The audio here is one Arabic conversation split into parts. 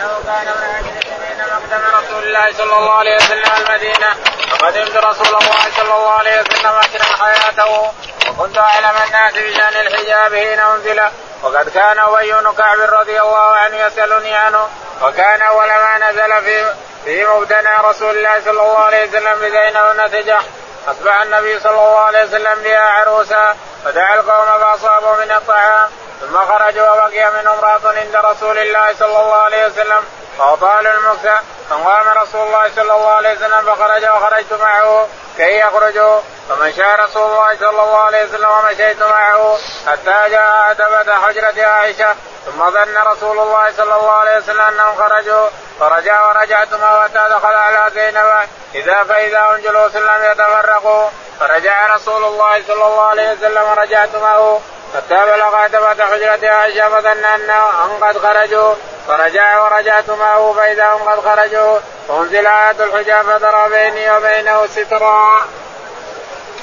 انه كان عشر سنين مقدم رسول الله صلى الله عليه وسلم المدينة. فقدمت رسول الله صلى الله عليه وسلم عشرا حياته. وكنت أعلم الناس بشأن الحجاب حين أنزل. وقد كان أبي بن كعب رضي الله عنه يسألني عنه. وكان أول ما نزل في في مبتنى رسول الله صلى الله عليه وسلم بزينب ونتجه أصبح النبي صلى الله عليه وسلم بها عروسا فدعا القوم فأصابوا من الطعام. ثم خرجوا وبقي من امرأة عند رسول الله صلى الله عليه وسلم فأطال المكس فقام رسول الله صلى الله عليه وسلم فخرج وخرجت معه كي يخرجوا فمشى رسول الله صلى الله عليه وسلم ومشيت معه حتى جاء عتبة حجرة عائشة ثم ظن رسول الله صلى الله عليه وسلم أنهم خرجوا فرجع ورجعت ما دخل على زينب إذا فإذا هم جلوس لم يتفرقوا فرجع رسول الله صلى الله عليه وسلم ورجعت معه حتى بلغ عتبة حجرة عائشة فظن انهم قد خرجوا. فرجع ورجعت معه فإذا هم قد خرجوا فأنزل آية الحجاب فدرى بيني وبينه سترا.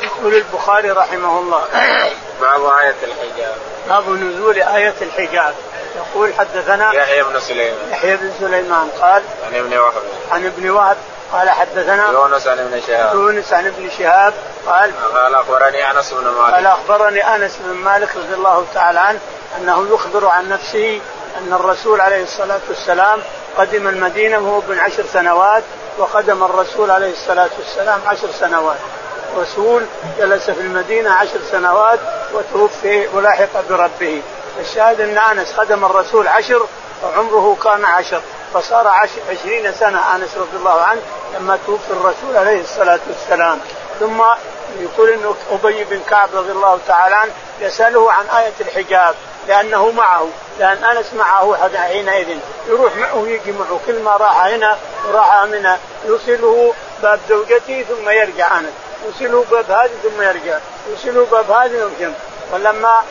يقول البخاري رحمه الله. باب آية الحجاب. باب نزول آية الحجاب. يقول حدثنا يحيى بن سليمان. يحيى بن سليمان قال عن ابن وهب. عن ابن وهب. قال حدثنا يونس عن ابن شهاب. يونس عن ابن شهاب قال قال أخبرني أنس بن مالك. قال أخبرني أنس بن مالك رضي الله تعالى عنه أنه يخبر عن نفسه أن الرسول عليه الصلاة والسلام قدم المدينة وهو ابن عشر سنوات وقدم الرسول عليه الصلاة والسلام عشر سنوات. رسول جلس في المدينة عشر سنوات وتوفي ولحق بربه. الشاهد أن أنس خدم الرسول عشر وعمره كان عشر. فصار عشرين سنة أنس رضي الله عنه لما توفي الرسول عليه الصلاة والسلام. ثم يقول إنه أبي بن كعب رضي الله تعالى عنه يسأله عن آية الحجاب لأنه معه لأن آنس معه حينئذ. يروح معه ويجي معه. كل ما راح هنا وراح هنا يوصله باب زوجته ثم يرجع آنس. يوصله باب هذه ثم يرجع. يوصله باب هذه يرجع. ولما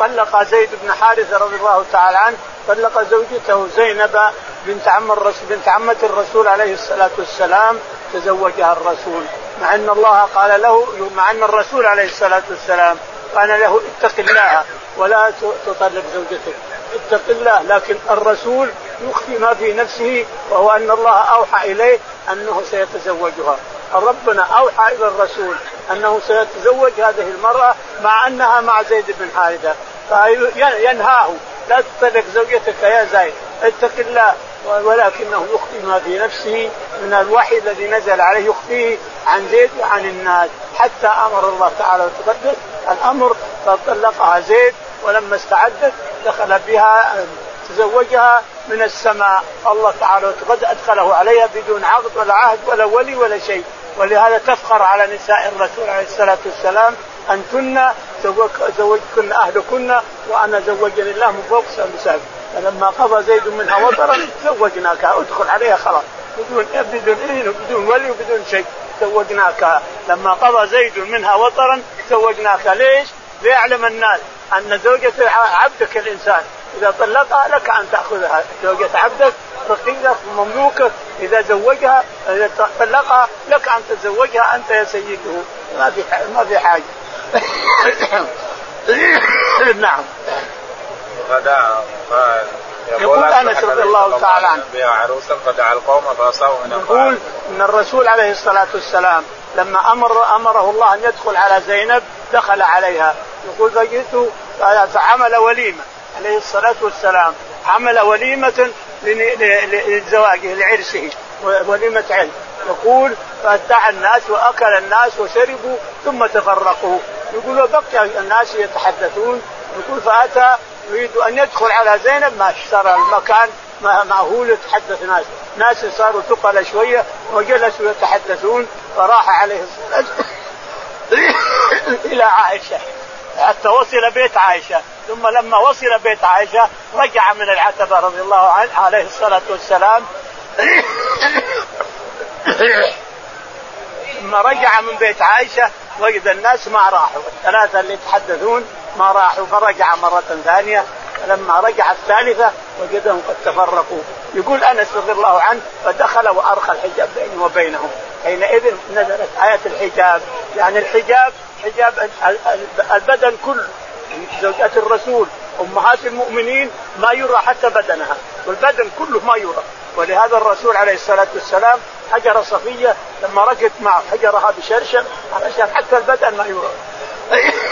طلق زيد بن حارثة رضي الله تعالى عنه طلق زوجته زينب بنت عم الرسول بنت عمة الرسول عليه الصلاة والسلام تزوجها الرسول. مع أن الله قال له مع أن الرسول عليه الصلاة والسلام قال له اتق الله ولا تطلق زوجتك. اتق الله لكن الرسول يخفي ما في نفسه وهو أن الله أوحى إليه أنه سيتزوجها. ربنا أوحى إلى الرسول أنه سيتزوج هذه المرأة مع أنها مع زيد بن حارثة. فينهاه لا تطلق زوجتك يا زيد اتق الله ولكنه يخفي ما في نفسه من الوحي الذي نزل عليه يخفيه عن زيد وعن الناس. حتى أمر الله تعالى وتقدس الأمر فطلقها زيد ولما استعدت دخل بها تزوجها من السماء. الله تعالى وتقدس أدخله عليها بدون عقد ولا عهد ولا ولي ولا شيء. ولهذا تفخر على نساء الرسول عليه الصلاة والسلام أنتن زوجكن أهلكن وأنا زوجني الله من فوق سبع فلما قضى زيد منها وطرا زوجناك ادخل عليها خلاص. بدون بدون اذن وبدون ولي وبدون شيء. زوجناك لما قضى زيد منها وطرا زوجناك ليش؟ ليعلم الناس أن زوجة عبدك الإنسان. إذا طلقها لك أن تأخذها. زوجة عبدك رقيقك مملوكك إذا زوجها إذا طلقها لك أن تتزوجها أنت يا سيده. ما في ما في حاجة. نعم. فدعا يقول أنس رضي الله تعالى عنه. بها عروسا فدعا القوم فأصابوا من يقول إن الرسول عليه الصلاة والسلام لما أمر أمره الله أن يدخل على زينب دخل عليها. يقول فجئت فعمل وليمة. عليه الصلاة والسلام عمل وليمة لزواجه لعرسه. وليمة علم يقول فدعا الناس وأكل الناس وشربوا ثم تفرقوا. يقول وبقي الناس يتحدثون. يقول فأتى يريد أن يدخل على زينب ما صار المكان مأهول يتحدث ناس. ناس صاروا ثقل شوية وجلسوا يتحدثون فراح عليه الصلاة إلى عائشة. حتى وصل بيت عائشة. ثم لما وصل بيت عائشة رجع من العتبة رضي الله عنه عليه الصلاة والسلام. ثم رجع من بيت عائشة وجد الناس ما راحوا الثلاثة اللي يتحدثون ما راحوا فرجع مرة ثانية لما رجع الثالثة وجدهم قد تفرقوا. يقول أنس رضي الله عنه فدخل وأرخى الحجاب بيني وبينهم. حينئذ نزلت آية الحجاب. يعني الحجاب حجاب البدن كله. زوجات الرسول أمهات المؤمنين ما يرى حتى بدنها. والبدن كله ما يرى. ولهذا الرسول عليه الصلاة والسلام حجر صفية لما ركت معه حجرها بشرشر علشان حتى البدن ما يرى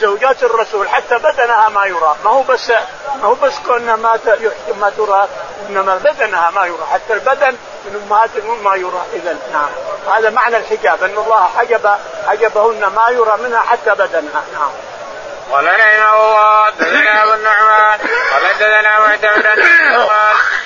زوجات الرسول حتى بدنها ما يرى ما هو بس ما هو بس كونها ما ما ترى إنما بدنها ما يرى حتى البدن من أمهات المؤمنين ما يرى اذا نعم. هذا معنى الحجاب أن الله حجب حجبهن ما يرى منها حتى بدنها. نعم. قال رحمه الله حدثنا أبو النعمان قال حدثنا معتمد قال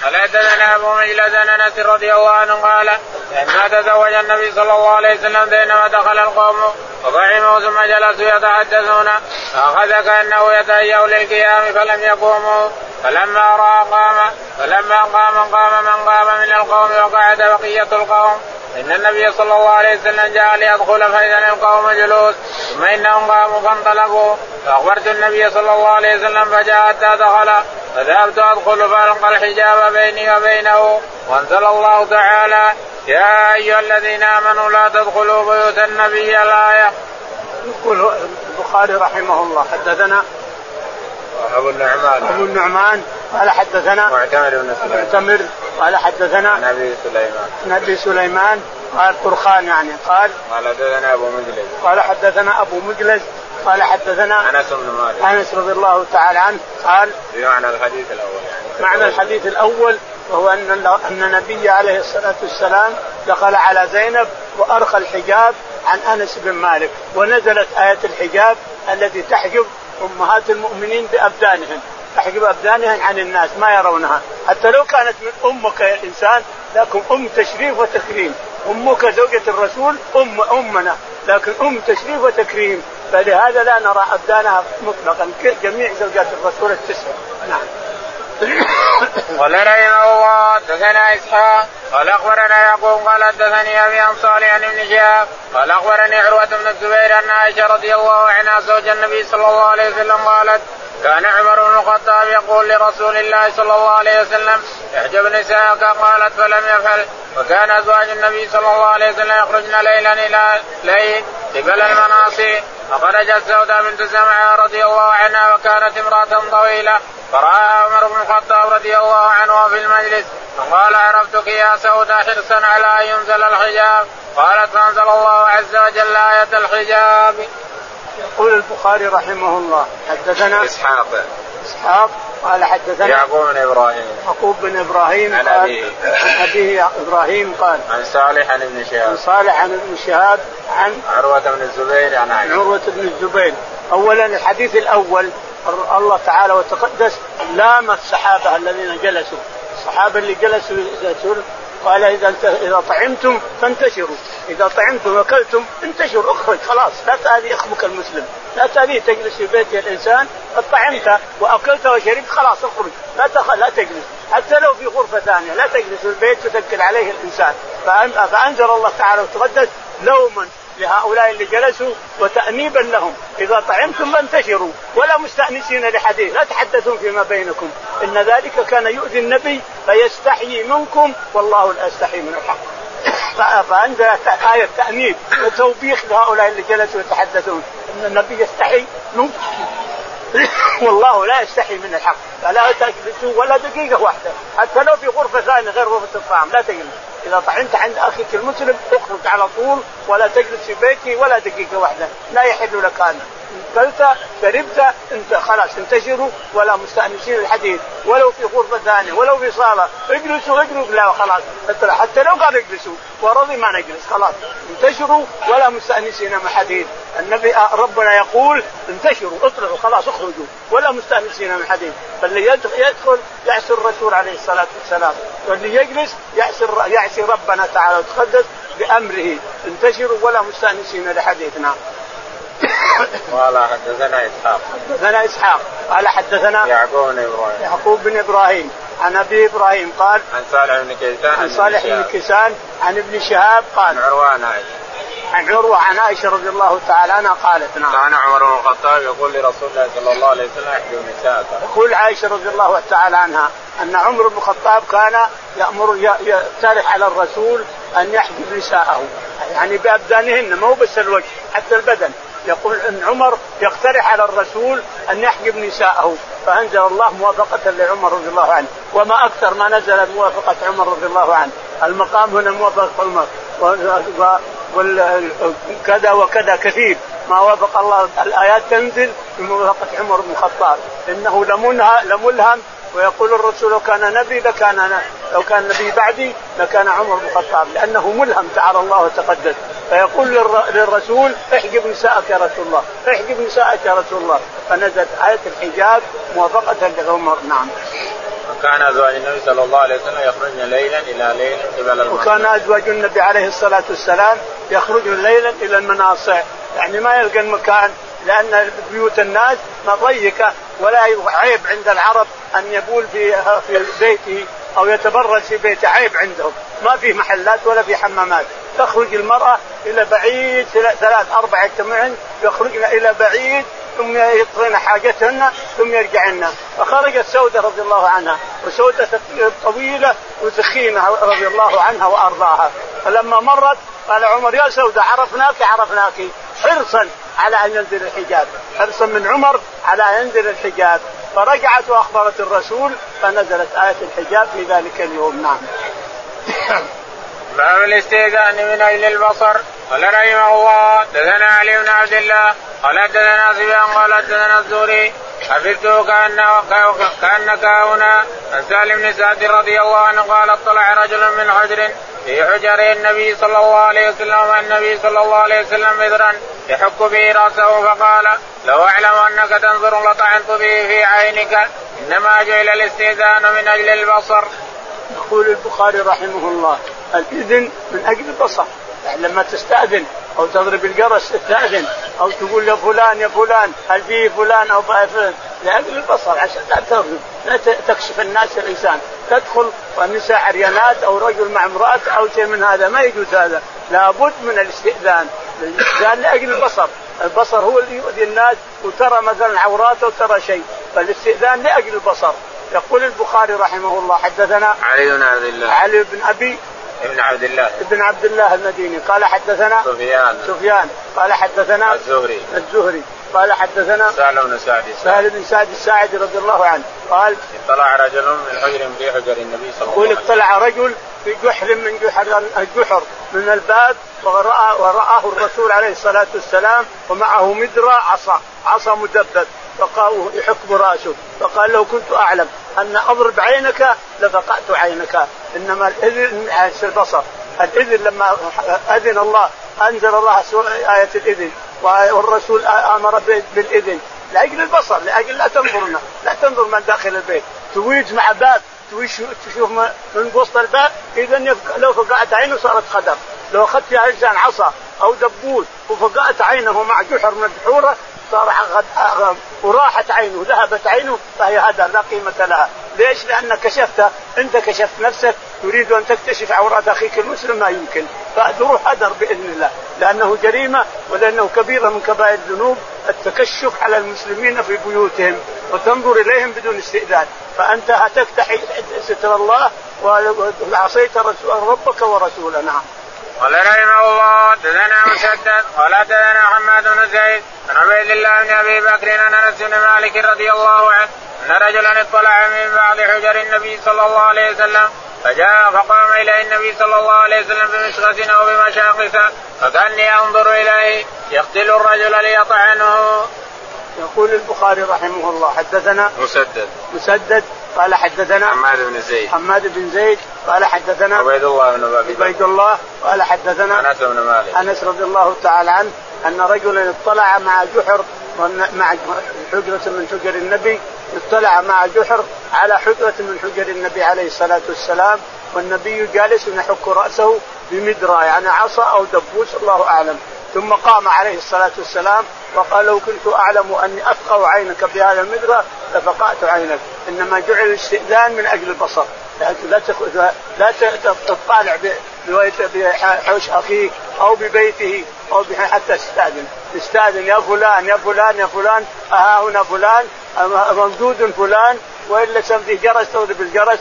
قال حدثنا أبو مجلد أنس رضي الله عنه قال لما تزوج النبي صلى الله عليه وسلم بينما دخل القوم وطعموا ثم جلسوا يتحدثون فاخذ كانه يتهيأ للقيام فلم يقوموا فلما رأى قام فلما قام قام من قام من القوم وقعد بقية القوم. إن النبي صلى الله عليه وسلم جاء ليدخل فإذا القوم جلوس ثم إنهم قاموا فانطلقوا. فأخبرت النبي صلى الله عليه وسلم فجاء حتى دخل. فذهبت أدخل فألقى الحجاب بيني وبينه. وأنزل الله تعالى يا أيها الذين آمنوا لا تدخلوا بيوت النبي الآية. يقول البخاري رحمه الله حدثنا أبو النعمان. أبو النعمان قال حدثنا معتمر بن سليمان. معتمر. قال حدثنا عن أبي سليمان. عن أبي سليمان قال طرخان يعني قال. قال حدثنا أبو مجلس. قال حدثنا أبو مجلس قال حدثنا أنس بن مالك. أنس رضي الله تعالى عنه قال بمعنى الحديث الأول يعني. معنى الحديث الأول وهو أن أن النبي عليه الصلاة والسلام دخل على زينب وأرخى الحجاب عن أنس بن مالك ونزلت آية الحجاب التي تحجب أمهات المؤمنين بابدانهن تحجب ابدانهن عن الناس ما يرونها. حتى لو كانت من أمك يا إنسان لكن أم تشريف وتكريم. أمك زوجة الرسول أم أمنا لكن أم تشريف وتكريم. فلهذا لا نرى أبدانها مطلقا. جميع زوجات الرسول التسع. نعم. قال رحمه الله حدثنا إسحاق. قال أخبرنا يعقوب قال حدثني أبي عن صالح عن ابن شهاب. قال أخبرني عروة بن الزبير أن عائشة رضي الله عنها زوج النبي صلى الله عليه وسلم قالت كان عمر بن الخطاب يقول لرسول الله صلى الله عليه وسلم احجب نساءك قالت فلم يفعل. وكان أزواج النبي صلى الله عليه وسلم يخرجن ليلا إلى ليل قبل المناصي فخرجت سوداء بنت زمعه رضي الله عنها وكانت امرأة طويلة. فراى عمر بن الخطاب رضي الله عنه في المجلس. فقال عرفتك يا سوداء حرصا على أن ينزل الحجاب؟ قالت فأنزل الله عز وجل آية الحجاب. يقول البخاري رحمه الله حدثنا إسحاق. إسحاق قال حدثنا يعقوب بن إبراهيم. يعقوب بن إبراهيم عن قال أبيه. عن أبيه إبراهيم قال عن صالح عن ابن عن شهاب صالح عن ابن شهاب عن عروة بن الزبير عن عائشة. عروة بن الزبير. أولا الحديث الأول الله تعالى وتقدس لام الصحابة الذين جلسوا. الصحابة اللي جلسوا قال إذا انت- إذا طعمتم فانتشروا. إذا طعمتم وأكلتم انتشروا اخرج خلاص. لا تأذي أخوك المسلم. لا تأذيه تجلس في بيت الإنسان قد طعمت وأكلت وشربت خلاص اخرج. لا تخ... لا تجلس. حتى لو في غرفة ثانية لا تجلس في البيت وتأكل عليه الإنسان. فأن- فأنزل الله تعالى وتقدس لوما لهؤلاء اللي جلسوا وتأنيبا لهم. إذا طعمتم فانتشروا. ولا مستأنسين لحديث. لا تحدثون فيما بينكم. إن ذلك كان يؤذي النبي فيستحيي منكم والله لا يستحيي من الحق. ف- فأنزل آية تأنيب وتوبيخ لهؤلاء اللي جلسوا يتحدثون إن النبي يستحي منكم. والله لا يستحي من الحق. فلا تجلسوا ولا دقيقة واحدة. حتى لو في غرفة ثانية غير غرفة الطعام. لا تجلس إذا طعمت عند أخيك المسلم اخرج على طول ولا تجلس في بيتي ولا دقيقة واحدة. لا يحل لك هذا كلت شربت انت خلاص انتشروا ولا مستأنسين الحديث ولو في غرفة ثانية ولو في صالة. اجلسوا اجلسوا. لا خلاص. حتى لو قال اجلسوا ورضي ما نجلس خلاص. انتشروا ولا مستأنسين من حديث. النبي آه، ربنا يقول انتشروا اطلعوا خلاص اخرجوا. ولا مستأنسين من حديث. فاللي يدخل, يعصي الرسول عليه الصلاة والسلام. واللي يجلس يعصي ربنا تعالى وتقدس بأمره. انتشروا ولا مستأنسين لحديث نعم قال حدثنا إسحاق. حدثنا إسحاق. قال حدثنا يعقوب بن إبراهيم. يعقوب بن إبراهيم. عن أبي إبراهيم قال عن صالح بن كيسان عن صالح بن كيسان عن ابن شهاب عن قال عروه عن عائشه عن عروة عن عائشة رضي الله تعالى عنها قالت نعم. كان عمر بن الخطاب يقول لرسول الله صلى الله عليه وسلم احجب نساءك تقول عائشة رضي الله تعالى عنها أن عمر بن الخطاب كان يأمر يقترح على الرسول أن يحجب نساءه. يعني بأبدانهن مو بس الوجه حتى البدن. يقول إن عمر يقترح على الرسول أن يحجب نساءه فأنزل الله موافقة لعمر رضي الله عنه وما أكثر ما نزلت موافقة عمر رضي الله عنه. المقام هنا موافقة عمر وكذا وكذا كثير. ما وافق الله الآيات تنزل بموافقة عمر بن الخطاب. إنه لملهم ويقول الرسول لو كان نبي لكان لو كان نبي بعدي لكان عمر بن الخطاب لأنه ملهم تعالى الله وتقدس. فيقول للرسول احجب نساءك يا رسول الله احجب نساءك يا رسول الله. فنزلت آية الحجاب موافقة لعمر. نعم. وكان أزواج النبي صلى الله عليه وسلم يخرجن ليلا إلى ليل قبل المناصع وكان أزواج النبي عليه الصلاة والسلام يخرجن ليلا إلى المناصع. يعني ما يلقى المكان لأن بيوت الناس ضيقه ولا عيب عند العرب أن يبول في في بيته أو يتبرج في بيته عيب عندهم. ما في محلات ولا في حمامات. تخرج المرأة إلى بعيد ثلاث أربع يجتمعن يخرجن إلى بعيد ثم يقضين حاجتهن ثم يرجعن. فخرجت سودة رضي الله عنها وسودة طويلة وثخينة رضي الله عنها وأرضاها. فلما مرت قال عمر يا سودة عرفناك عرفناك. حرصا على أن ينزل الحجاب. حرصا من عمر على أن ينزل الحجاب. فرجعت وأخبرت الرسول فنزلت آية الحجاب في ذلك اليوم. نعم. باب الاستئذان من أجل البصر. قال رحمه الله دثنا علي بن عبد الله. قال دثنا سفيان. قال دثنا الزهري. حفظته كان كأنك هنا. عن سالم بن سعد رضي الله عنه قال اطلع رجل من حجر في حجر النبي صلى الله عليه وسلم النبي صلى الله عليه وسلم بدرا يحك به رأسه فقال لو أعلم أنك تنظر لطعنت به في عينك إنما جعل الاستئذان من أجل البصر. يقول البخاري رحمه الله الإذن من أجل البصر. يعني لما تستأذن أو تضرب الجرس تستأذن أو تقول يا فلان يا فلان هل فيه فلان أو فلان؟ لأجل البصر عشان لا تغرب لا تكشف الناس الإنسان. تدخل والنساء عريانات أو رجل مع امرأة أو شيء من هذا ما يجوز هذا. لابد من الاستئذان الاستئذان لأجل البصر. البصر هو اللي يؤذي الناس وترى مثلا عوراته وترى شيء فالاستئذان لأجل البصر. يقول البخاري رحمه الله حدثنا علي بن عبد الله. علي بن أبي ابن عبد الله. ابن عبد الله المديني. قال حدثنا سفيان. سفيان. قال حدثنا الزهري. الزهري. قال حدثنا سهل بن سعد. سهل بن سعد الساعدي رضي الله عنه. قال اطلع رجل من حجر في حجر النبي صلى الله عليه وسلم. يقول اطلع رجل في جحر من جحر الجحر من الباب ورأى ورآه الرسول عليه الصلاة والسلام ومعه مدرى عصا. عصا مدبب. فقال يحك براسه فقال لو كنت أعلم أن أضرب عينك لفقأت عينك. إنما الإذن البصر. الإذن لما أذن الله أنزل الله آية الإذن. والرسول آمر بالإذن. لأجل البصر لأجل لا تنظرنا. لا تنظر من داخل البيت. تويج مع باب. تشوف من وسط الباب. اذا لو فقعت عينه صارت خدر لو أخذت يا إنسان عصا أو دبوس وفقعت عينه مع جحر من الجحوره صار وراحت عينه ذهبت عينه فهي هذا لا قيمة لها. ليش؟ لأنك كشفت أنت كشفت نفسك تريد أن تكتشف عورات أخيك المسلم ما يمكن. فتروح هدر بإذن الله. لأنه جريمة ولأنه كبيرة من كبائر الذنوب التكشف على المسلمين في بيوتهم وتنظر إليهم بدون استئذان. فأنت هتفتح ستر الله وعصيت ربك ورسوله. نعم. قال رحمه الله دثنا مسدد قال دثنا حماد بن زيد عن عبيد الله بن أبي بكر عن أنس بن مالك رضي الله عنه أن رجلا اطلع من بعض حجر النبي صلى الله عليه وسلم فجاء فقام إلى النبي صلى الله عليه وسلم بمشخص أو بمشاقص فكأني أنظر إليه يقتل الرجل ليطعنه. يقول البخاري رحمه الله حدثنا مسدد مسدد قال حدثنا حماد بن زيد. حماد بن زيد قال حدثنا عبيد الله بن أبي عبيد الله قال حدثنا أنس بن مالك. أنس رضي الله تعالى عنه أن رجلا اطلع مع جحر مع حجرة من حجر النبي اطلع مع جحر على حجرة من حجر النبي عليه الصلاة والسلام والنبي جالس يحك رأسه بمدرى يعني عصا أو دبوس الله أعلم. ثم قام عليه الصلاة والسلام وقال لو كنت أعلم أني أفقع عينك بهذا المدرى لفقعت عينك. إنما جعل الاستئذان من أجل البصر. لا لا تطالع بحوش أخيك أو ببيته أو حتى تستاذن تستاذن يا فلان يا فلان يا فلان ها هنا فلان ممدود فلان والا سم في جرس تضرب الجرس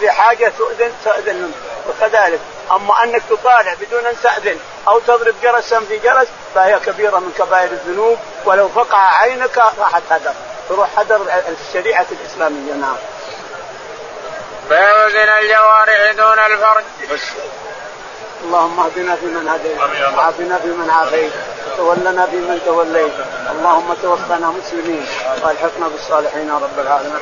في حاجة تؤذن تؤذن وكذلك. أما أنك تطالع بدون أن تأذن أو تضرب جرسا في جرس فهي كبيرة من كبائر الذنوب. ولو فقع عينك راحت هدر. تروح هدر الشريعة الإسلامية نعم. زنا الجوارح دون الفرج. اللهم اهدنا فيمن هديت. وعافنا فيمن عافيت. وتولنا فيمن توليت. اللهم توفنا مسلمين. وألحقنا بالصالحين يا رب العالمين.